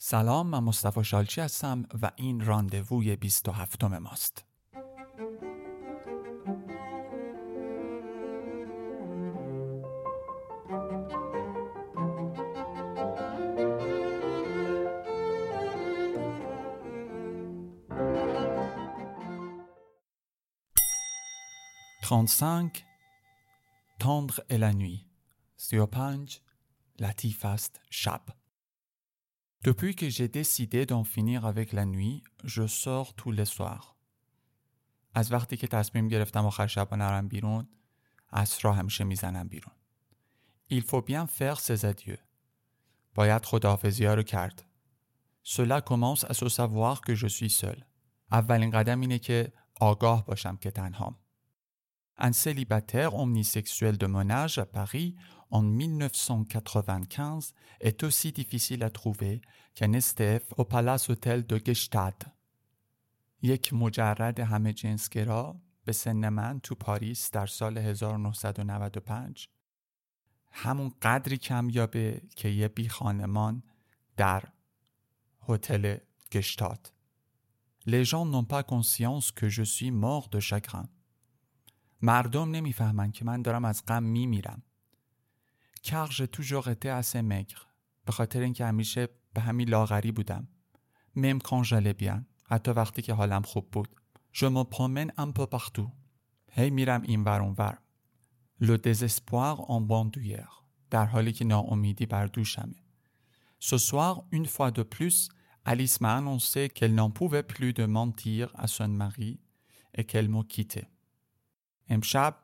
سلام من مصطفی شالچی هستم و این راندووی 27 ماست. Trente-cinq, tendre est la nuit. پنج لطیف است شب. Depuis que j'ai décidé d'en finir avec la nuit, je sors tous les soirs. از وقتی که تصمیم گرفتم آخر شب نرم بیرون را همیشه میزنم بیرون. Il faut bien faire ses adieux. باید خداحافظی ها رو کرد. Cela commence à se savoir que je suis seul. اولین قدم اینه که آگاه باشم که تنهام. Un célibataire omnisexuel de mon âge à Paris en 1995 est aussi difficile à trouver qu'un STF au Palace Hotel de Gestad. یک مجرد همه جنسگرا به سن من تو پاریس در سال 1995 همون قدری کمیابه که یه بی خانمان در هتل گشتاد. Les gens n'ont pas conscience que je suis mort de chagrin. مردم نمی‌فهمن که من دارم از غم میمیرم. car j'ai toujours été assez maigre به خاطر اینکه همیشه به همین لاغری بودم même quand j'allais bien حتی وقتی که حالم خوب بود je me promène un peu partout هی میرم این ور اون ور le désespoir en bandoulière در حالی که ناامیدی بر دوشمه ce soir une fois de plus Alice m'a annoncé qu'elle n'en pouvait plus de mentir à son mari et qu'elle me quittait امشب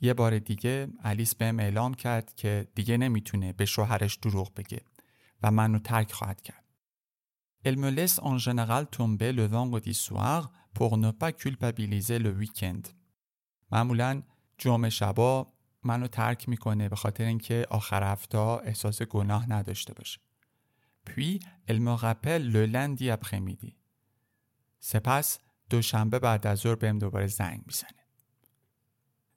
یه بار دیگه الیس بهم اعلام کرد که دیگه نمی‌تونه به شوهرش دروغ بگه و منو ترک خواهد کرد. Elle me laisse en général tomber le vendredi soir pour ne pas culpabiliser le week-end. معمولا جمعه شبا منو ترک می‌کنه به خاطر اینکه آخر هفته احساس گناه نداشته باشه. Puis elle me rappelle le lundi après-midi. سپس دوشنبه بعد از ظهر بهم دوباره زنگ می‌زنه.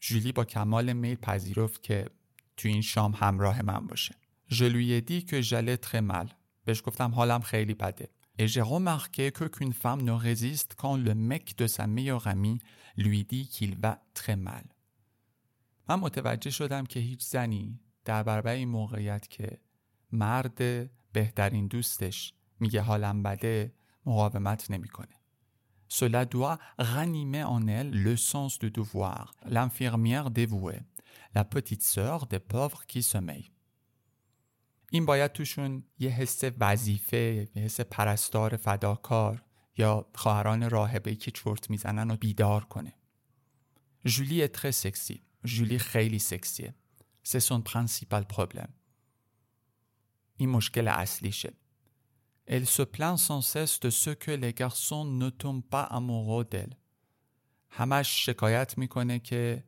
جولی با کمال میل پذیرفت که تو این شام همراه من باشه. Que j'allais très mal. بهش گفتم حالم خیلی بده. Et j'ai remarqué que qu'une femme ne résiste quand le mec de sa meilleure amie lui dit qu'il va très mal. من متوجه شدم که هیچ زنی در برابر این موقعیت که مرد بهترین دوستش میگه حالم بده مقاومت نمی‌کنه. Cela doit ranimer en elle le sens du devoir, l'infirmière dévouée, la petite sœur des pauvres qui sommeillent. این باید توشون یه حس وظیفه، یه حس پرستار فداکار یا خواهران راهبه که چرت می‌زنن و بیدار کنه. جولی très sexy. جولی خیلی سکسیه. C'est son principal problème. این مشکل اصلیشه. Elle se plaint sans cesse de ce que les garçons ne tombent pas amoureux d'elle. همش شکایت میکنه که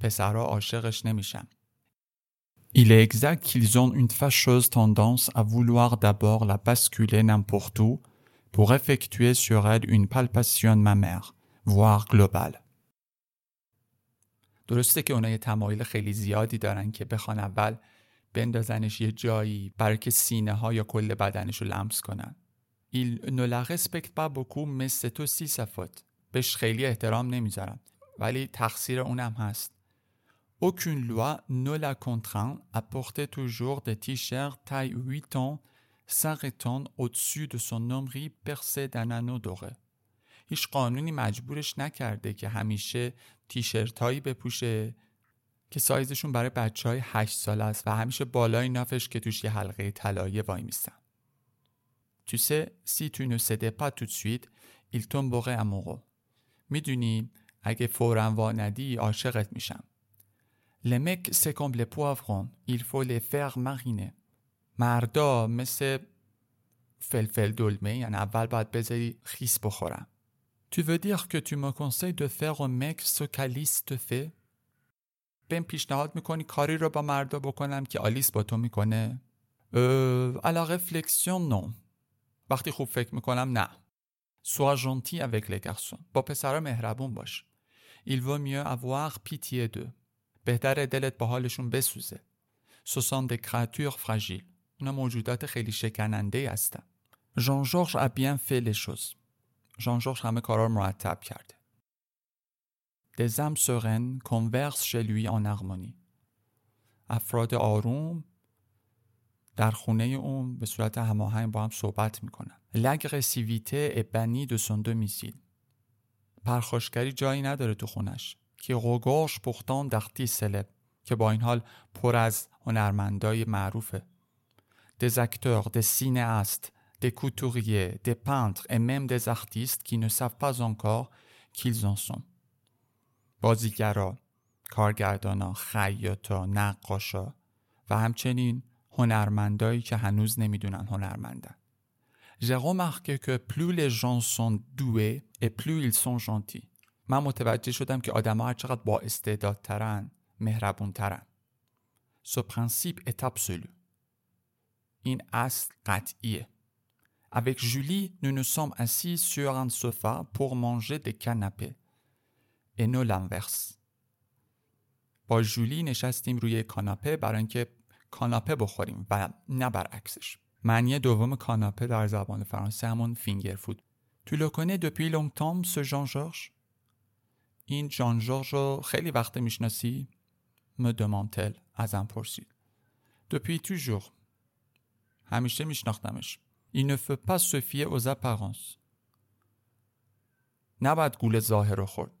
پسرها عاشقش نمیشن. Il est exact qu'ils ont une fâcheuse tendance à vouloir d'abord la basculer n'importe où pour effectuer sur elle une palpation mammaire, voire globale. درسته که اونا یه تمایل خیلی زیادی دارن که بخوان اول بندازنش یه جایی برای که سینه ها یا کل بدنش رو لمس کنن. ایل نو لا رسپکت با بوکو مثل تو سی صفات بهش خیلی احترام نمی‌ذارن ولی تقصیر اونم هست. اوکون لوا نو لا کنتران اپورته توجور ده تیشر تای 8 تان سر تان اوتسو دو سون نمری پرسه دنانو دوره هیچ قانونی مجبورش نکرده که همیشه تیشرت هایی بپوشه که سایزشون برای بچه های 8 سال است و همیشه بالای نافش که توش یه حلقه طلایی وای میستن. Tu sais, si tu ne cédais pas tout de suite, il tomberait amoureux. می‌دونی اگه فورا وا ندی عاشقت میشم. Les mecs c'est comme les poivrons, il faut les faire mariner. مردا مثل فلفل دلمه یعنی اول باید بذاری خیس بخورم Tu veux dire que tu me conseilles de faire au mec ce qu'Alice te fait بهم پیشنهاد می‌کنی کاری رو با مردا بکنم که آلیس با تو می‌کنه؟ la réflexion non. وقتی خوب فکر می‌کنم نه. Sois gentil avec les garçons. با پسرا مهربون باش. Il vaut mieux avoir pitié d'eux. بهتر دلت با حالشون بسوزه. Sont des créatures fragiles. اونا موجودات خیلی شکننده هستن. ژان جورج a bien fait les choses. ژان جورج همه کارا رو مرتب کرده. Des âmes sereines conversent chez lui en harmonie افراد آروم در خونه اون به صورت هماهنگ با هم صحبت می‌کنن est bannie de son domicile پرخاشگری جایی نداره تو خونش که regorge pourtant d'artistes célèbres که با این حال پر از هنرمندای معروفه des acteurs, des cinéastes, des couturiers, des peintres et même des artistes qui ne savent pas encore qu'ils en sont. بازیگرا، کارگردانا، خیاطا، نقاشا و همچنین هنرمندایی که هنوز نمی‌دونن هنرمندن. J'ai remarqué que plus les gens sont doués et plus ils sont. من متوجه شدم که آدم‌ها هر چقدر با استعدادترن، مهربونترن. Ce principe est absolu. این اصل قطعیه. Avec Julie, nous nous sommes assis sur un sofa pour manger des canapés. Et non l'inverse. با جولی نشستیم روی کاناپه برای اینکه کاناپه بخوریم و نه برعکسش. معنی دوم کاناپه در زبان فرانسه همون فینگر فود. Tu le connais depuis longtemps ce Jean-Georges این جان جورج رو خیلی وقت می‌شناسی؟ demande-t-elle ازم پرسید. Depuis toujours. همیشه میشناختمش. Faut pas se fier aux apparences. نباید گول ظاهر رو خورد.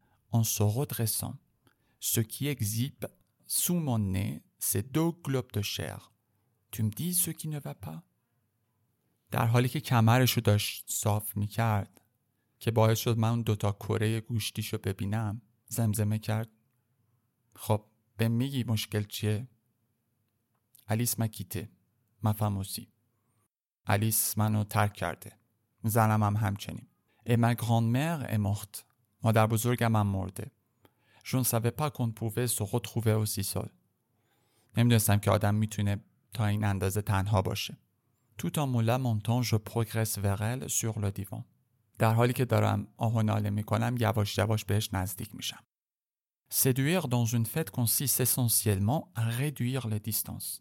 en se redressant, ce qui exhibe sous mon nez, c'est deux globes de chair. Tu me dis ce qui ne va pas? در حالی که کمرش رو داشت صاف می‌کرد که باعث شد من اون دوتا کره گوشتیشو ببینم زمزمه کرد خب به میگی مشکل چیه؟ الیس مکیته مفهموسی الیس منو ترک کرده زنم هم همچنین Et ma grand-mère est. مادر بزرگم هم مرده. Je ne savais pas qu'on pouvait se retrouver si seul. نمی‌دونستم که آدم می‌تونه تا این اندازه تنها باشه. Tout en me lamentant, je progresse vers elle sur le در حالی که دارم آه و ناله می‌کنم یواش یواش بهش نزدیک میشم. Séduire dans une fête consiste essentiellement à réduire les distances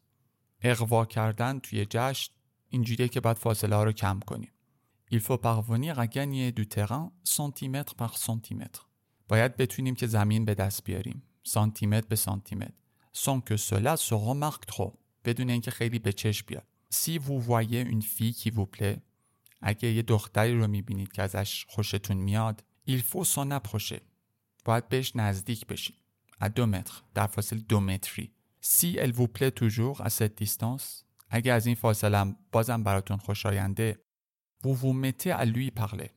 اغوا کردن توی جشن اینجوریه که باید فاصله ها رو کم کنیم. Il faut parvenir à gagner du terrain centimètre par centimètre. باید بتونیم که زمین به دست بیاریم. سانتیمتر به سانتیمتر. Sans que cela se remarque trop. بدون اینکه خیلی به چشم بیاد. Si vous voyez une fille qui vous plaît, اگه یه دختری رو می‌بینید که ازش خوشتون میاد, il faut s'en approcher. باید بهش نزدیک بشید. À deux mètres. در فاصله دو متری. Si elle vous plaît toujours à cette distance, اگه از این فاصله بازم براتون خوشاینده vous vous mettez à lui parler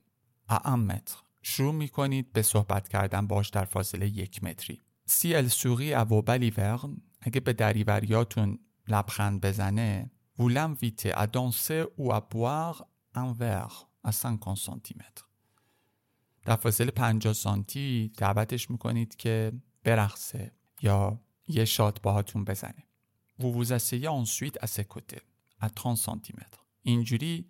à un mètre شروع می‌کنید به صحبت کردن باش در فاصله یک متری elle sourit à vos balivernes اگه به دریوریاتون لبخند بزنه vous l'invitez à danser ou à boire un verre à 50 cm در فاصله 50 سانتی دعوتش می‌کنید که برقصه یا یه شات باهاتون بزنه vous vous asseyez ensuite à ses côtés à 30 cm اینجوری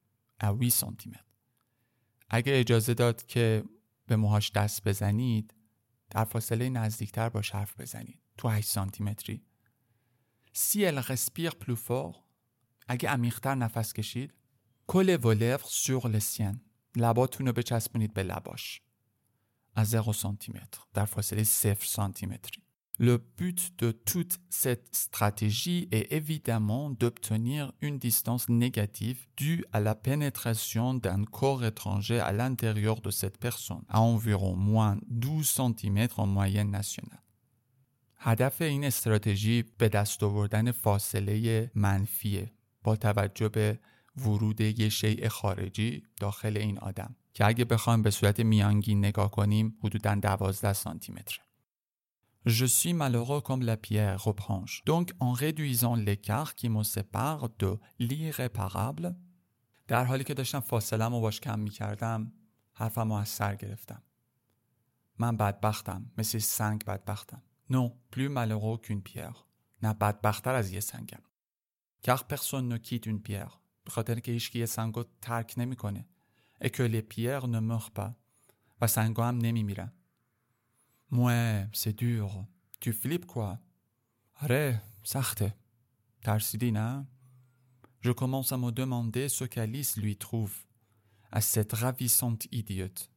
à 8 سانتیمتر. اگه اجازه داد که به موهاش دست بزنید در فاصله نزدیکتر با حرف بزنید. تو 8 سانتیمتری. سی elle respire plus fort اگه عمیقتر نفس کشید کل vos سور لسین لباتون رو بچسبونید به لباش. از 0 سانتیمتر. در فاصله 0 سانتیمتری. Le but de toute cette stratégie est évidemment d'obtenir une distance négative due à la pénétration d'un corps étranger à l'intérieur de cette personne, à environ moins 12 cm en moyenne nationale. هدف این استراتژی به دست آوردن فاصله منفیه با توجه به ورود یه شیء خارجی داخل این آدم که اگه بخوایم به صورت میانگین نگاه کنیم حدوداً 12 سانتی متر. Je suis malheureux comme la pierre, reprends-je. Donc, en réduisant l'écart qui me sépare de l'irréparable, در حالی که داشتم فاصله رو باش کم می‌کردم حرفم از سر گرفتم. من بدبختم مثل سنگ بدبختم. Non, plus malheureux qu'une pierre. نه بدبختر از یه سنگم. Car personne ne quitte une pierre. به خاطر که هیچ یه سنگ رو ترک نمی‌کنه. Et que les pierres ne meurent pas. و سنگ هم نمیمیرن. Ouais, c'est dur. Tu flippes quoi آره سخته ترسیدی نه Je commence à me demander ce qu'Alice lui trouve à cette ravissante idiote.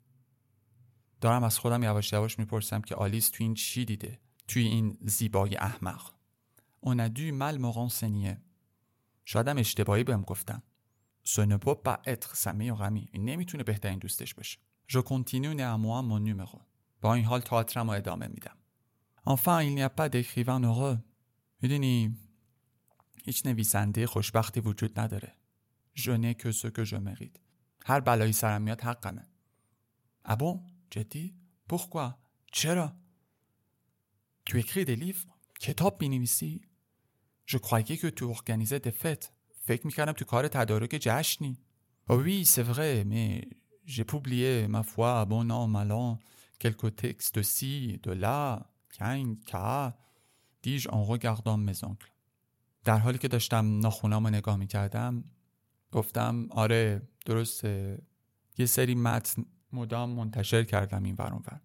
دارم از خودم یواش یواش میپرسم که آلیس تو این چی دیده توی این زیبای احمق On a dû mal me renseigner. شایدم اشتباهی بهم گفتن. Ce ne peut pas être sa meilleure amie. این نمیتونه بهترین دوستش باشه. Je continue néanmoins mon numéro. با این حال تاعترم را ادامه میدم. انفن این یه پد اکریوان اغا میدینی هیچ نویسنده خوشبختی وجود نداره. جونه کسو که جو مرید هر بلایی سرم میاد حقمه. ابو جدی؟ پخوا چرا؟ تو اکری دلیف کتاب بینیمیسی جو خواهی که تو ارگانیزه دفت فکر می‌کردم تو کار تدارک جشنی. اوی سفره می جه پوبلیه مفوا بونا ملان quelques textes ci, de là, کین کا دیج regardant mes oncles. در حالی که داشتم ناخونامو نگاه می‌کردم گفتم آره درسته یه سری متن مدام منتشر کردم این ور ور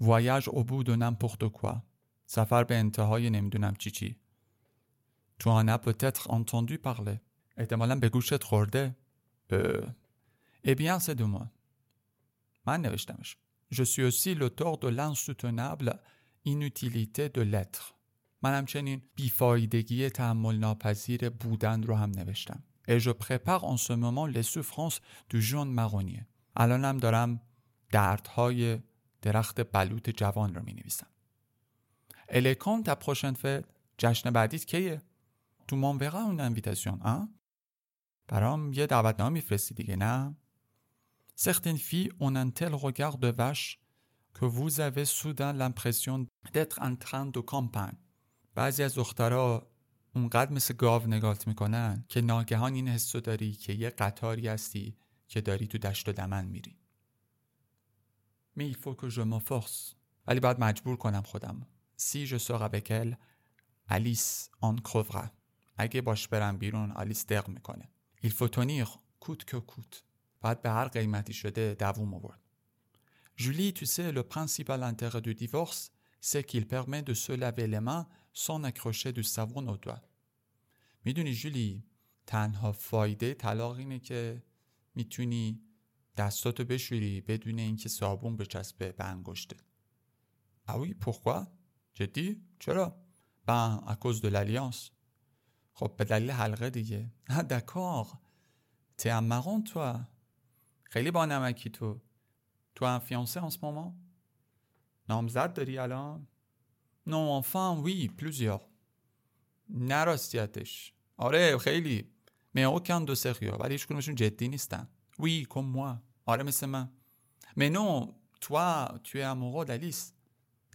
voyage au bout de n'importe quoi. سفر به انتهای نمی‌دونم چی چی تو as peut-être entendu parler. احتمالا به گوشت خورده bien, c'est de moi. من نوشتمش. Je suis aussi l'auteur de l'insoutenable inutilité de l'être. من همچنین بیفایدگی تحمل ناپذیر بودن رو هم نوشتم. Et je prépare en ce moment les souffrances du jeune marronnier. الانم دارم دردهای درخت بلوط جوان رو می نویسم. Quand ta prochaine fête? جشن بعدیت کیه؟ تو une invitation, hein? برام یه دعوتنامه میفرستی دیگه نه؟ Certaines filles ont un tel regard de vache que vous avez soudain l'impression d'être en train de campagne. بعضی از دخترا اونقدر مثل گاو نگاهت می‌کنن که ناگهان این حس داری که یه قطاری هستی که داری تو دشت و دمن میری. می فو که جو فرس. ولی باید مجبور کنم خودم. سی جو سوغا بکل Alice en crèvera. اگه باش برم بیرون آلیس دق می‌کنه. Il faut tenir coûte que coûte. باید به هر قیمتی شده دووم آورد. Julie, tu sais, le principal intérêt du divorce, c'est qu'il permet de se laver les mains sans accrocher de savon aux doigts. می‌دونی جولی تنها فایده طلاق اینه که می‌تونی دستاتو بشوری بدون اینکه صابون بچسبه به انگشتت. اوی پخوا؟ جدی؟ چرا؟ با اکوز دو لالیانس. خب به دلیل حلقه دیگه. نه دکار. تی توا خیلی با نمکی تو. تو un fiancé en ce moment? نامزد داری الان؟ Non, enfin, oui, plusieurs. نراستیتش. آره خیلی. Mais aucun de sérieux. ولی هیچ کدومشون جدی نیستن. Oui, comme moi. آره مثل من. Mais non, toi, tu es amoureux d'Alice.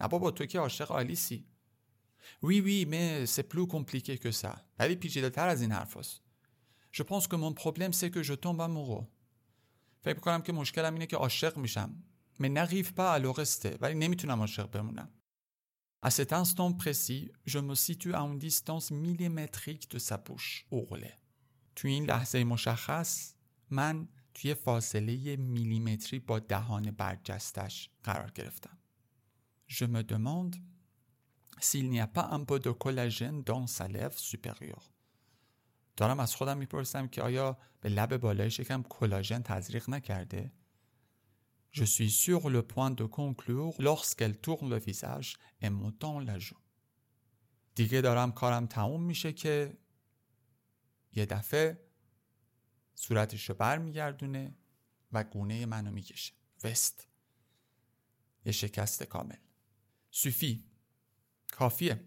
نه بابا تو که عاشق آلیسی. Oui, oui, mais c'est plus compliqué que ça. ولی پیچیده تر از این حرف هست. Je pense que mon problème c'est que je tombe amoureux. فکر کنم که مشکلم اینه که عاشق میشم. Mais n'arrive pas à le rester. ولی نمیتونم عاشق بمونم. À cet instant précis, je me situe à une distance millimétrique de sa bouche. اوغله. تو این لحظه مشخص من توی فاصله میلیمتری با دهان برجستش قرار گرفتم. Je me demande s'il n'y a pas un peu de collagène dans sa lèvre supérieure. دارم از خودم می‌پرسم که آیا به لب بالای شکم کلاژن تزریق نکرده؟ Je suis sur le point de conclure lorsqu'elle tourne le visage et me la joue. دیگه دارم کارم تموم میشه که یه دفعه صورتش رو برمیگردونه و گونه منو می‌کشه. وست یه شکست کامل. سوفی. کافیه.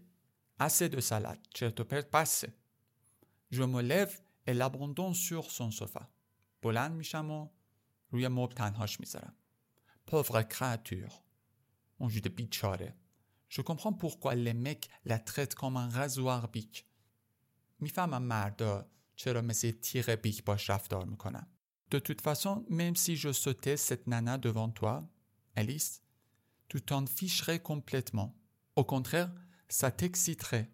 اسه دو سلد چرت و پرت بسه. Je me lève et l'abandonne sur son sofa. بلند میشم و روی مبل تنهاش میذارم. Pauvre créature. On joue de بیچاره. Je comprends pourquoi les mecs la traitent comme un rasoir bic. میفهمم مردا چرا مثل تیغ بیک باش رفتار میکنم. De toute façon, même si je sautais cette nana devant toi, Alice, tu t'en ficherais complètement. Au contraire, ça t'exciterait.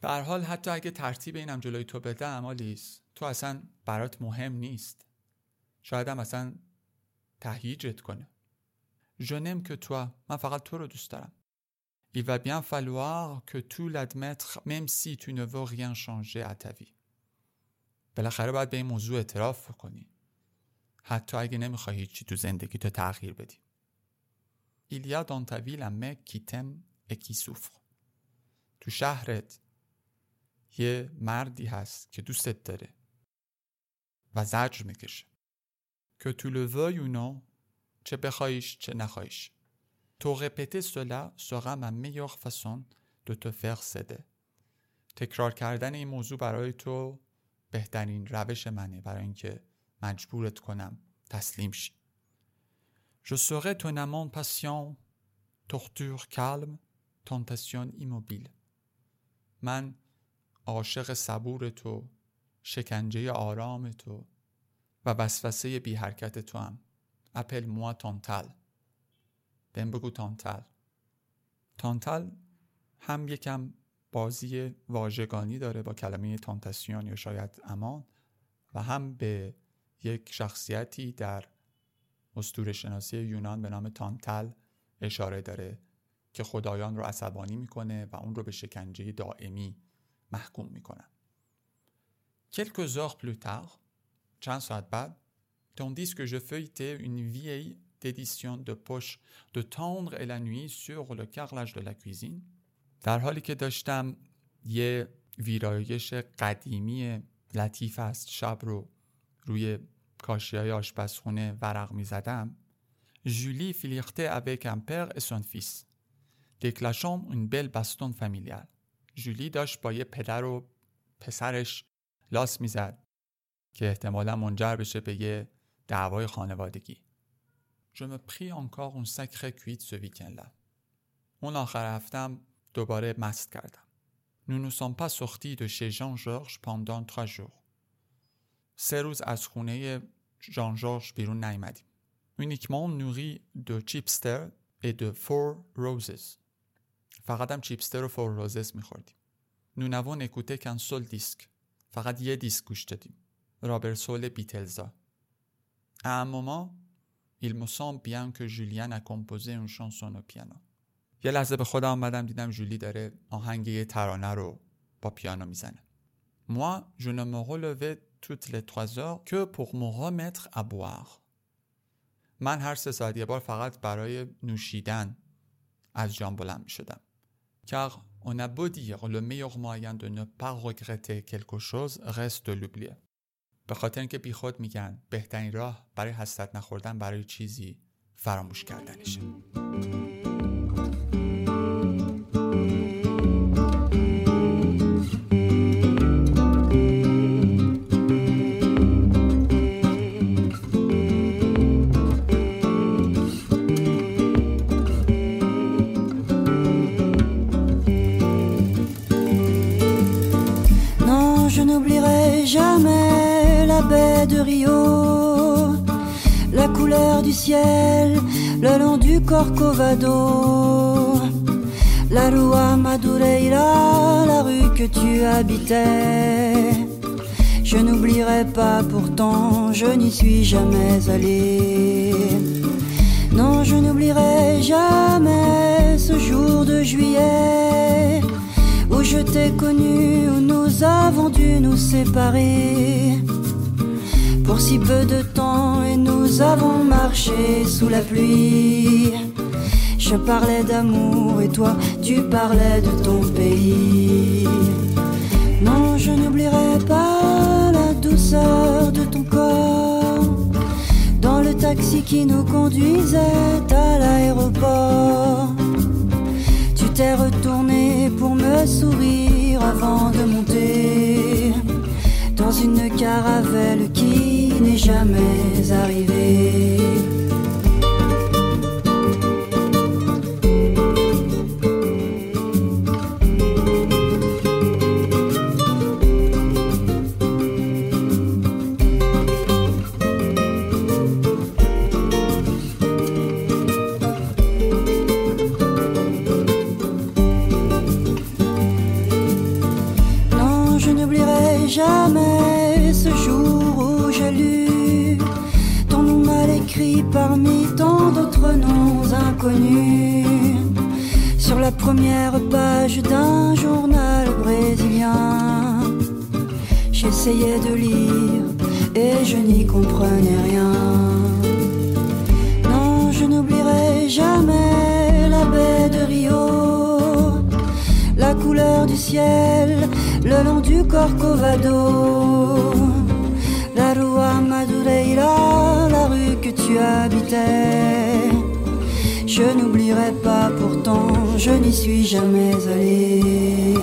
به حال حتی اگه ترتیب اینم جلوی تو بدم آلیس تو اصلا برات مهم نیست. شاید هم اصلا تهییجت کنه. N'aime que toi. من فقط تو رو دوست دارم. Il va bien falloir que tu l'admettes même si tu ne veux rien changer à ta vie. بالاخره باید به این موضوع اعتراف کنی حتی اگه نمی‌خوای چی تو زندگی تو تغییر بدی. Il y a dans ta ville un mec qui t'aime et تو شهرت یه مردی هست که دوستت داره و زجر می‌کشه. که تو veuilles ou چه بخوایش چه نخواهیش تو répéter cela sera ma meilleure façon de te faire تکرار کردن این موضوع برای تو بهترین روش منه برای اینکه مجبورت کنم تسلیم شی. Je serai ton amant patient, torture calme, tentation immobile. من عاشق صبور تو شکنجه آرام تو و وسوسه بی حرکت تو هم اپل موا تانتل بهم بگو تانتل تانتل هم یکم بازی واژگانی داره با کلمه تانتاسیون یا شاید امان و هم به یک شخصیتی در استور شناسی یونان به نام تانتل اشاره داره که خدایان رو عصبانی می‌کنه و اون رو به شکنجه دائمی محکوم میکنن Quelques heures plus tard, چند ساعت بعد, tandis que je feuilletais une vieille d'édition de poche de Tendre et la nuit sur le carrelage de la cuisine, در حالی که داشتم یه ویرایش قدیمی لطیف است شب رو روی کاشی های آشپزخونه ورق می زدم Julie flirtait avec un père et son fils, déclenchant une belle baston familiale. جولی داشت با یه پدر و پسرش لاس می‌زد که احتمالا منجر بشه به یه دعوای خانوادگی. Je me pris encore un sacré cuite ce. اون آخر هفتم دوباره مست کردم. Nous ne sommes pas sortis de chez Jean-Georges pendant. سه روز از خونه ژان جورج بیرون نیامدیم. Uniquement nourri de chipster et de four roses. فقط هم چیپستر و فور روزس میخوردیم. نونوو نکوته کن سول دیسک. فقط یه دیسک گوش دادیم. رابر سول بیتلزا. اما ما il me semble bien que Julien a composé une chanson au piano یه لحظه به خودم آمدم دیدم جولی داره آهنگ یه ترانه رو با پیانو می‌زنه. Moi, je ne me relevais toutes les trois heures que pour me remettre à boire. من هر سه ساعت یه بار فقط برای نوشیدن از جام بلند می شدم. Car on a beau dire le meilleur moyen de ne pas regretter quelque chose reste de l'oublier. به خاطر اینکه بیخود میگن بهترین راه برای حسرت نخوردن برای چیزی فراموش کردنشه. Du ciel le long du Corcovado. La Rua Madureira, la rue que tu habitais. Je n'oublierai pas pourtant, je n'y suis jamais allé. Non, je n'oublierai jamais ce jour de juillet je t'ai connu, où nous avons dû nous séparer. Pour si peu de temps et nous avons marché sous la pluie. Je parlais d'amour et toi tu parlais de ton pays. Non, je n'oublierai pas la douceur de ton corps dans le taxi qui nous conduisait à l'aéroport. Retourné pour me sourire avant de monter dans une caravelle qui n'est jamais arrivée. Jamais ce jour où j'ai lu ton nom mal écrit parmi tant d'autres noms inconnus. Sur la première page d'un journal brésilien, j'essayais de lire et je n'y comprenais rien. Non, je n'oublierai jamais la baie de Rio, la couleur du ciel le long du Corcovado, la rua Madureira, la rue que tu habitais. Je n'oublierai pas pourtant, je n'y suis jamais allé.